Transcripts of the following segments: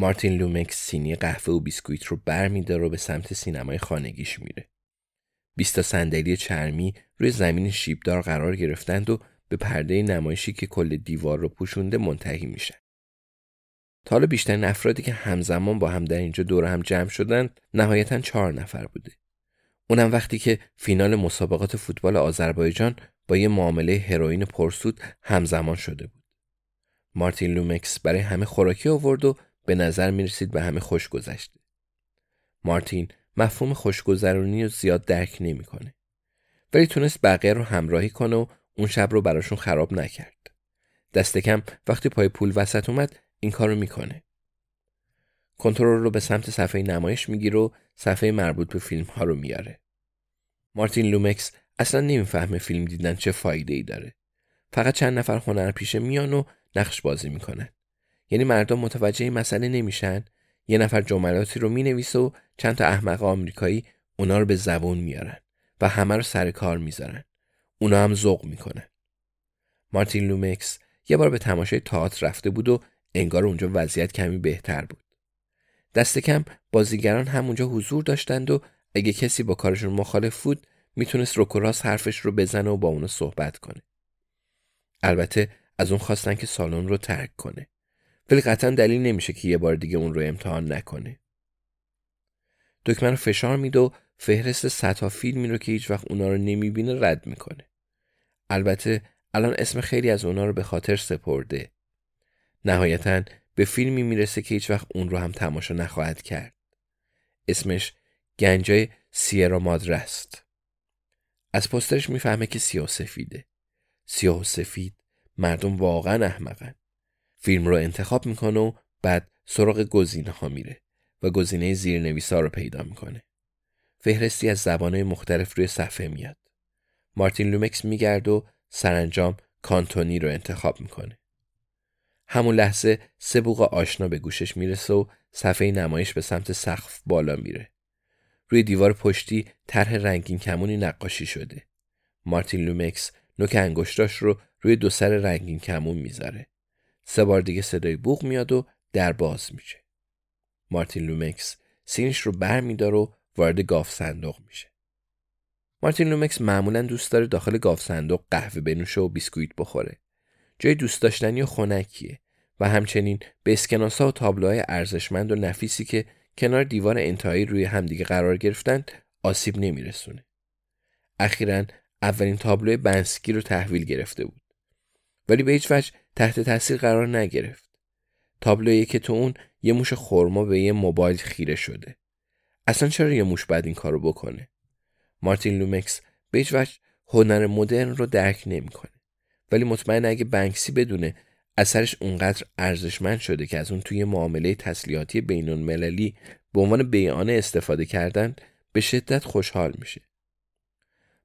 مارتین لومکس سینی قهوه و بیسکویت رو برمیداره و به سمت سینمای خانگیش میره. 20 تا صندلی چرمی روی زمین شیبدار قرار گرفتند و به پرده نمایشی که کل دیوار رو پوشونده منتهی میشن. تا حالا بیشترین افرادی که همزمان با هم در اینجا دور هم جمع شدند نهایتا چهار نفر بوده. اونم وقتی که فینال مسابقات فوتبال آذربایجان با یه معامله هروئین پرسود همزمان شده بود. مارتین لومکس برای همه خوراکی آورد و به نظر می رسید به همه خوش گذشته. مارتین مفهوم خوشگذرونی رو زیاد درک نمی‌کنه. ولی تونست بقیه رو همراهی کنه و اون شب رو براشون خراب نکرد. دست کم وقتی پای پول وسط اومد این کارو می‌کنه. کنترل رو به سمت صفحه نمایش می‌گیره و صفحه مربوط به فیلم ها رو میاره. مارتین لومکس اصلا نمی‌فهمه فیلم دیدن چه فایده ای داره. فقط چند نفر هنرپیشه میان و نقش بازی می‌کنن. یعنی مردم متوجه این مسئله نمیشن یه نفر جملاتی رو می‌نویسه و چند تا احمق آمریکایی اونا رو به زبون میارن و همه رو سر کار می‌ذارن. اونا هم ذوق می‌کنن. مارتین لومکس یه بار به تماشای تئاتر رفته بود و انگار اونجا وضعیت کمی بهتر بود. دست کم بازیگران هم اونجا حضور داشتند و اگه کسی با کارشون مخالف بود می‌تونست روکراس حرفش رو بزنه و با اونو صحبت کنه. البته از اون خواستن که سالن رو ترک کنه. ولی قطعا دلیل نمیشه که یه بار دیگه اون رو امتحان نکنه. دکمه رو فشار میده و فهرست صدها فیلمی رو که هیچ وقت اونا رو نمی‌بینه رد می‌کنه. البته الان اسم خیلی از اونا رو به خاطر سپرده. نهایتا به فیلمی می‌رسه که هیچ وقت اون رو هم تماشا نخواهد کرد. اسمش گنجای سیرا مادره است. از پسترش می‌فهمه که سیاه سفیده. سیاه و سفید مردم واقعا احمقن. فیلم رو انتخاب می‌کنه و بعد سراغ گزینه ها میره و گزینه زیرنویسا رو پیدا می‌کنه. فهرستی از زبانهای مختلف روی صفحه میاد. مارتین لومکس میگرد و سرانجام کانتونی رو انتخاب می‌کنه. همون لحظه سه بوق آشنا به گوشش می‌رسه و صفحه نمایش به سمت سقف بالا میره. روی دیوار پشتی طرح رنگین کمونی نقاشی شده. مارتین لومکس نوک انگشتاش رو روی دو سر رنگین کمون می‌ذاره. سه بار دیگه صدای بوق میاد و در باز میشه. مارتین لومکس سینیش رو بر میداره و وارد گاوصندوق میشه. مارتین لومکس معمولا دوست داره داخل گاوصندوق قهوه بنوشه و بیسکویت بخوره. جای دوست داشتنی و خنکیه و همچنین به اسکناسا و تابلوهای ارزشمند و نفیسی که کنار دیوار انتهایی روی همدیگه قرار گرفتند آسیب نمیرسونه. اخیرا اولین تابلوی بنسکی رو تحویل گرفته بود. ولی به هیچ وجه تحت تاثیر قرار نگرفت. تابلویی که تو اون یه موش خورما به یه موبایل خیره شده. اصلا چرا یه موش بعد این کارو بکنه؟ مارتین لومکس به هیچ وجه هنر مدرن رو درک نمی‌کنه. ولی مطمئن اگه بنکسی بدونه اثرش اونقدر ارزشمند شده که از اون توی معامله تسلیحاتی بین المللی به عنوان بیانه استفاده کردن به شدت خوشحال میشه.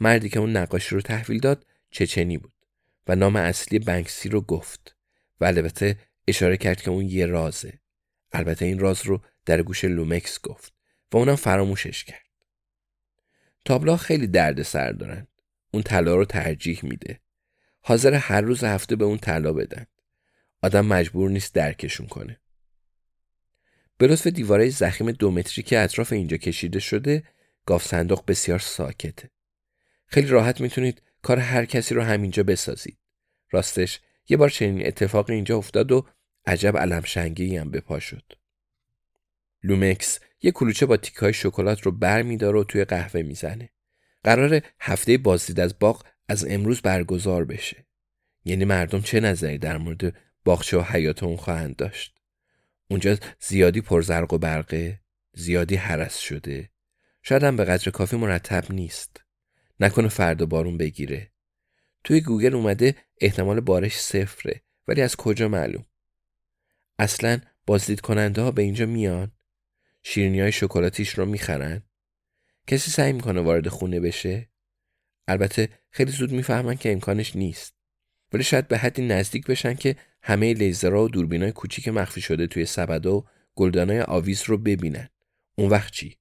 مردی که اون نقاشی رو تحویل داد چچنی بود و نام اصلی بنکسی رو گفت و البته اشاره کرد که اون یه رازه. البته این راز رو در گوش لومکس گفت و اونم فراموشش کرد. تابلا خیلی درد سر دارن. اون طلا رو ترجیح میده. حاضر هر روز هفته به اون طلا بدن. آدم مجبور نیست درکشون کنه. به لطف دیواره زخیم دو متری که اطراف اینجا کشیده شده گاف صندوق بسیار ساکته. خیلی راحت می‌تونید کار هر کسی رو همینجا بسازید. راستش یه بار چنین اتفاقی اینجا افتاد و عجب علم شنگی هم به پا شد. لومکس یه کلوچه با تیکای شکلات رو بر میداره و توی قهوه می‌زنه. قرار هفته بازدید از باغ از امروز برگزار بشه. یعنی مردم چه نظری در مورد باغچه و حیات اون خواهند داشت؟ اونجا زیادی پرزرق و برقه زیادی حرس شده. شاید هم به قدر کافی مرتب نیست. نکنه فردا بارون بگیره. توی گوگل اومده احتمال بارش صفره ولی از کجا معلوم؟ اصلا بازدید کننده ها به اینجا میان؟ شیرینی های شکلاتیش رو می‌خرن؟ کسی سعی می‌کنه وارد خونه بشه؟ البته خیلی زود می‌فهمن که امکانش نیست. ولی شاید به حدی نزدیک بشن که همه لیزرها و دوربینای کوچیک مخفی شده توی سبد و گلدانای آویز رو ببینن. اون وقت چی؟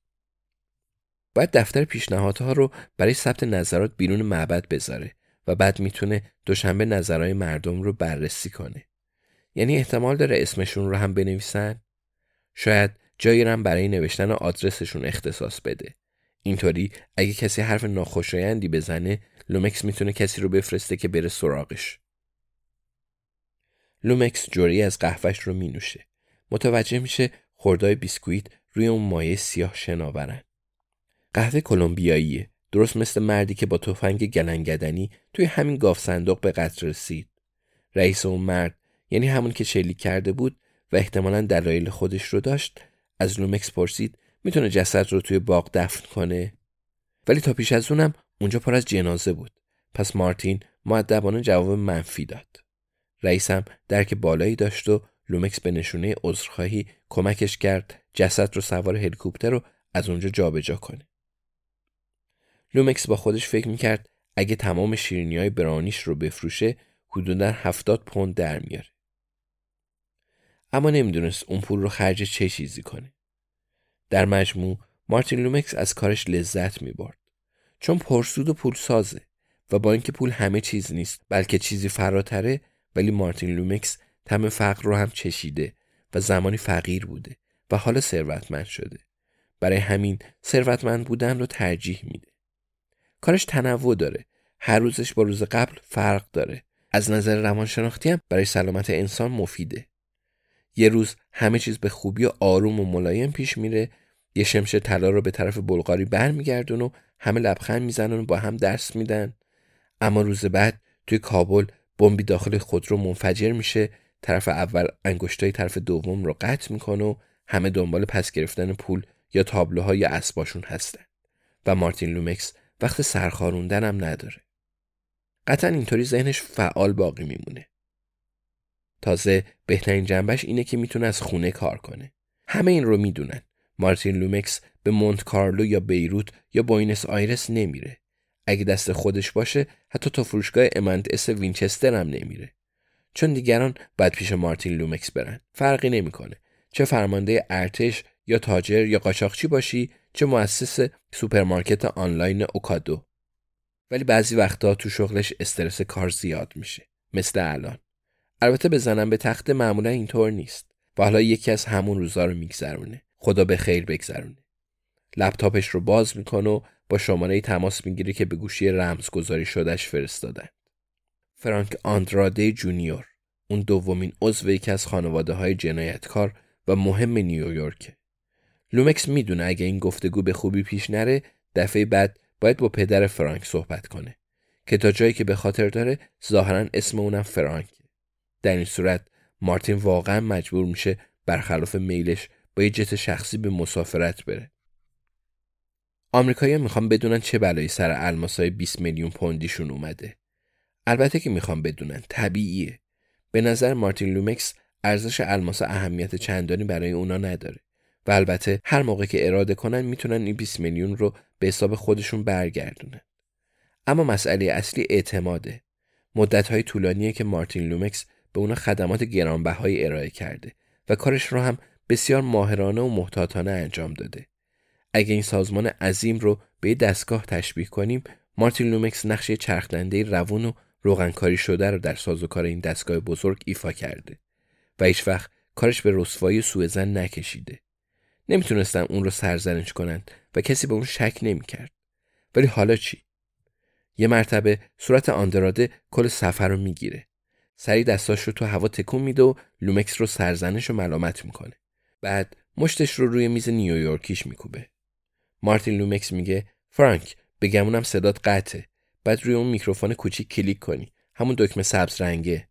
باید دفتر پیشنهادها رو برای ثبت نظرات بیرون معبد بذاره و بعد می‌تونه دوشنبه نظرهای مردم رو بررسی کنه. یعنی احتمال داره اسمشون رو هم بنویسن؟ شاید جایی هم برای نوشتن آدرسشون اختصاص بده. اینطوری اگه کسی حرف ناخوشایندی بزنه لومکس می‌تونه کسی رو بفرسته که بره سراغش. لومکس جرعه‌ای از قهوه‌ش رو مینوشه. متوجه میشه خرده‌های بیسکویت روی اون مایه سیاه شناورن. قهوه کلمبیاییه. درست مثل مردی که با تفنگ گلنگدنی توی همین گاوصندوق به قتل رسید. رئیس اون مرد یعنی همون که شلیک کرده بود و احتمالا دلایل خودش رو داشت از لومکس پرسید می‌تونه جسد رو توی باغ دفن کنه؟ ولی تا پیش از اونم اونجا پر از جنازه بود. پس مارتین مؤدبانه جواب منفی داد. رئیسم درک بالایی داشت و لومکس به نشونه عذرخواهی کمکش کرد جسد رو سوار هلیکوپتر و از اونجا جابجا کنه. لومکس با خودش فکر می‌کرد اگه تمام شیرینی های براونیش رو بفروشه حدودا هفتاد پوند در میاره. اما نمی‌دونست اون پول رو خرج چه چیزی کنه. در مجموع مارتین لومکس از کارش لذت می‌برد. چون پرسود و پول سازه و با اینکه پول همه چیز نیست بلکه چیزی فراتره ولی مارتین لومکس تم فقر رو هم چشیده و زمانی فقیر بوده و حالا ثروتمند شده. برای همین ثروتمند بودن رو ترجیح میده. کارش تنوع داره. هر روزش با روز قبل فرق داره. از نظر روانشناختی هم برای سلامت انسان مفیده. یه روز همه چیز به خوبی و آروم و ملایم پیش میره. یه شمشه طلا رو به طرف بلغاری برمیگردون و همه لبخند می‌زنن و با هم درس میدن. اما روز بعد توی کابل بمبی داخل خودرو منفجر میشه. طرف اول انگشتای طرف دوم رو قطع می‌کنه و همه دنبال پس گرفتن پول یا تابلوها یا اسباشون هستن. و مارتین لومکس وقت سرخاروندن هم نداره. قطعا اینطوری ذهنش فعال باقی میمونه. تازه بهترین جنبش اینه که می‌تونه از خونه کار کنه. همه این رو می‌دونن. مارتین لومکس به مونت کارلو یا بیروت یا بوینس آیرس نمیره. اگه دست خودش باشه حتی تا فروشگاه M&S وینچستر هم نمیره. چون دیگران باید پیش مارتین لومکس برن. فرقی نمی‌کنه. چه فرمانده ارتش یا تاجر یا قاچاقچی باشی چه مؤسس سوپرمارکت آنلاین اوکادو. ولی بعضی وقتا تو شغلش استرس کار زیاد میشه. مثل الان. البته بزنم به تخته معمولا اینطور نیست. و حالا یکی از همون روزا رو میگذرونه. خدا به خیر بگذرونه. لپتاپش رو باز می‌کنه و با شماره‌ای تماس می‌گیره که به گوشی رمزگذاری شدهش فرستادن. فرانک آندراده جونیور اون دومین عضو یکی از خانواده های جنایتکار و مهم نیویورکه. لومکس می‌دونه اگه این گفتگو به خوبی پیش نره دفعه بعد باید با پدر فرانک صحبت کنه که تا جایی که به خاطر داره ظاهرا اسم اونم فرانک. در این صورت مارتین واقعا مجبور میشه برخلاف میلش با یه جت شخصی به مسافرت بره. آمریکایی‌ها می‌خوان بدونن چه بلایی سر الماسای 20 میلیون پوندیشون اومده. البته که می‌خوان بدونن طبیعیه. به نظر مارتین لومکس ارزش الماس اهمیت چندانی برای اونا نداره. و البته هر موقع که اراده کنن می‌تونن این 20 میلیون رو به حساب خودشون برگردونن اما مسئله اصلی اعتماده مدت های طولانیه که مارتین لومکس به اونا خدمات گرانبهایی ارائه کرده و کارش رو هم بسیار ماهرانه و محتاطانه انجام داده. اگه این سازمان عظیم رو به دستگاه تشبیه کنیم مارتین لومکس نقش چرخدنده روون و روغنکاری شده رو در سازوکار این دستگاه بزرگ ایفا کرده و هیچ وقت کارش به رسوایی سوء ظن نکشیده. نمی‌تونستن اون رو سرزنش کنند و کسی به اون شک نمی‌کرد. ولی حالا چی؟ یه مرتبه صورت آندراده کل صفحه رو می‌گیره. سریع دستاش رو تو هوا تکون میده و لومکس رو سرزنش و ملامت می‌کنه. بعد مشتش رو روی میز نیویورکیش میکوبه. مارتین لومکس میگه فرانک به گمونم صدات قطعه. بعد روی اون میکروفون کوچیک کلیک کن. همون دکمه سبز رنگه.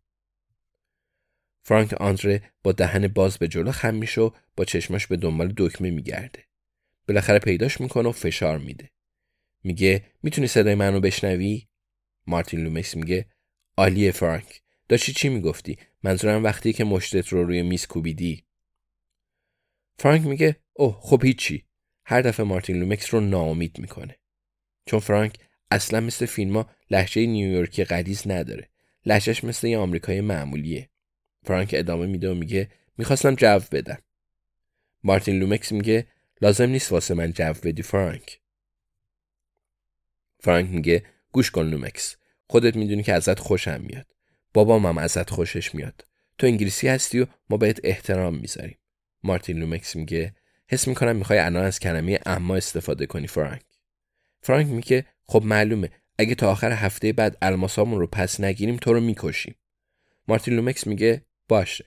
فرانک آندراده با دهن باز به جلو خم میشه و با چشماش به دنبال دکمه میگرده. بالاخره پیداش می‌کنه و فشار میده. میگه می‌تونی صدای منو بشنوی؟ مارتین لومکس میگه عالیه فرانک. داشتی چی می‌گفتی؟ منظورم وقتی که مشتت رو روی میز کوبیدی. فرانک میگه اوه خب هیچی. هر دفعه مارتین لومکس رو ناامید می‌کنه. چون فرانک اصلا مثل فیلم ها لهجه نیویورکی غلیظ نداره. لهجه‌ش مثل یه آمریکایی معمولیه. فرانک ادامه میده و میگه می‌خواستم جو بدم. مارتین لومکس میگه لازم نیست واسه من جو بدی فرانک. فرانک میگه گوش کن لومکس. خودت می‌دونی که ازت خوشم میاد. بابام هم ازت خوشش میاد. تو انگلیسی هستی و ما بهت احترام می‌ذاریم. مارتین لومکس میگه حس می‌کنم می‌خوای الان از کلمه اما استفاده کنی فرانک. فرانک میگه خب معلومه اگه تا آخر هفته بعد الماسامون رو پس نگیریم تو رو می‌کشیم. مارتین لومکس میگه باشه.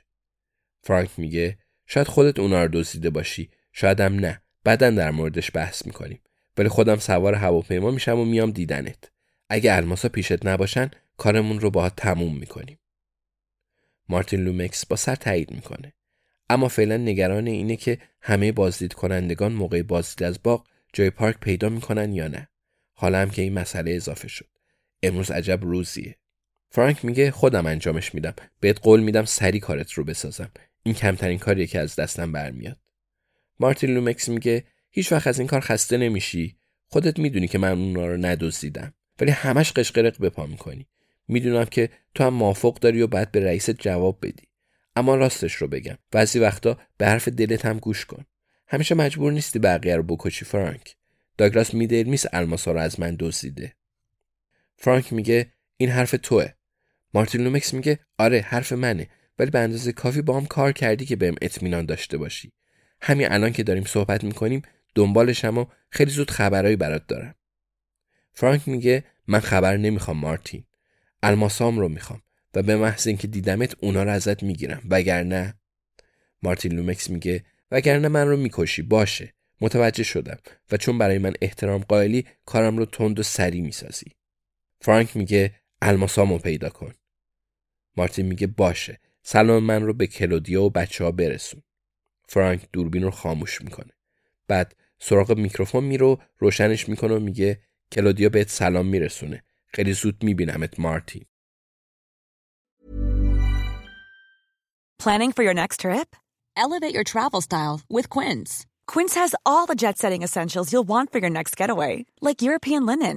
فرانک میگه شاید خودت اونا رو دزدیده باشی. شاید هم نه. بعدا در موردش بحث می‌کنیم. ولی خودم سوار هواپیما میشم و میام دیدنت. اگه الماسا پیشت نباشن کارمون رو باهات تموم می‌کنیم. مارتین لومکس با سر تایید می‌کنه. اما فعلا نگران اینه که همه بازدید کنندگان موقع بازدید از باغ جای پارک پیدا می‌کنن یا نه. حالا هم که این مسئله اضافه شد. امروز عجب روزیه. فرانک میگه خودم انجامش میدم. بهت قول میدم سری کارت رو بسازم. این کمترین کاریه که از دستم برمیاد. مارتین لومکس میگه هیچ وقت از این کار خسته نمیشی. خودت می‌دونی که من اونا رو ندزدیدم. ولی همش قشقرق به پا می‌کنی. می‌دونم که تو هم موافق داری و بعد به رئیست جواب بدی. اما راستش رو بگم. بعضی وقتا به حرف دلت هم گوش کن. همیشه مجبور نیستی بقیه رو بکشی فرانک. داگلاس میدرمیس الماسا رو از من دزدیده. فرانک میگه این حرف توئه. مارتین لومکس میگه آره حرف منه ولی به اندازه کافی با هم کار کردی که بهم اطمینان داشته باشی. همین الان که داریم صحبت می‌کنیم دنبالشم و خیلی زود خبرایی برات دارم. فرانک میگه من خبر نمی‌خوام مارتین. الماسام رو می‌خوام و به محض اینکه دیدمت اونا رو ازت می‌گیرم وگرنه. مارتین لومکس میگه وگرنه من رو می‌کشی باشه. متوجه شدم و چون برای من احترام قائلی کارم رو تند و سریع می‌سازی. فرانک میگه الماسامو پیدا کن. مارتین میگه باشه. سلام من رو به کلودیا و بچه ها برسون. فرانک دوربین رو خاموش می‌کنه. بعد سراغ میکروفون میره روشنش می‌کنه و میگه کلودیا بهت سلام میرسونه. خیلی زود میبینمت مارتین. Planning for your next trip? Elevate your travel style with Quince. Quince has all the jet-setting essentials you'll want for your next getaway, like European linen,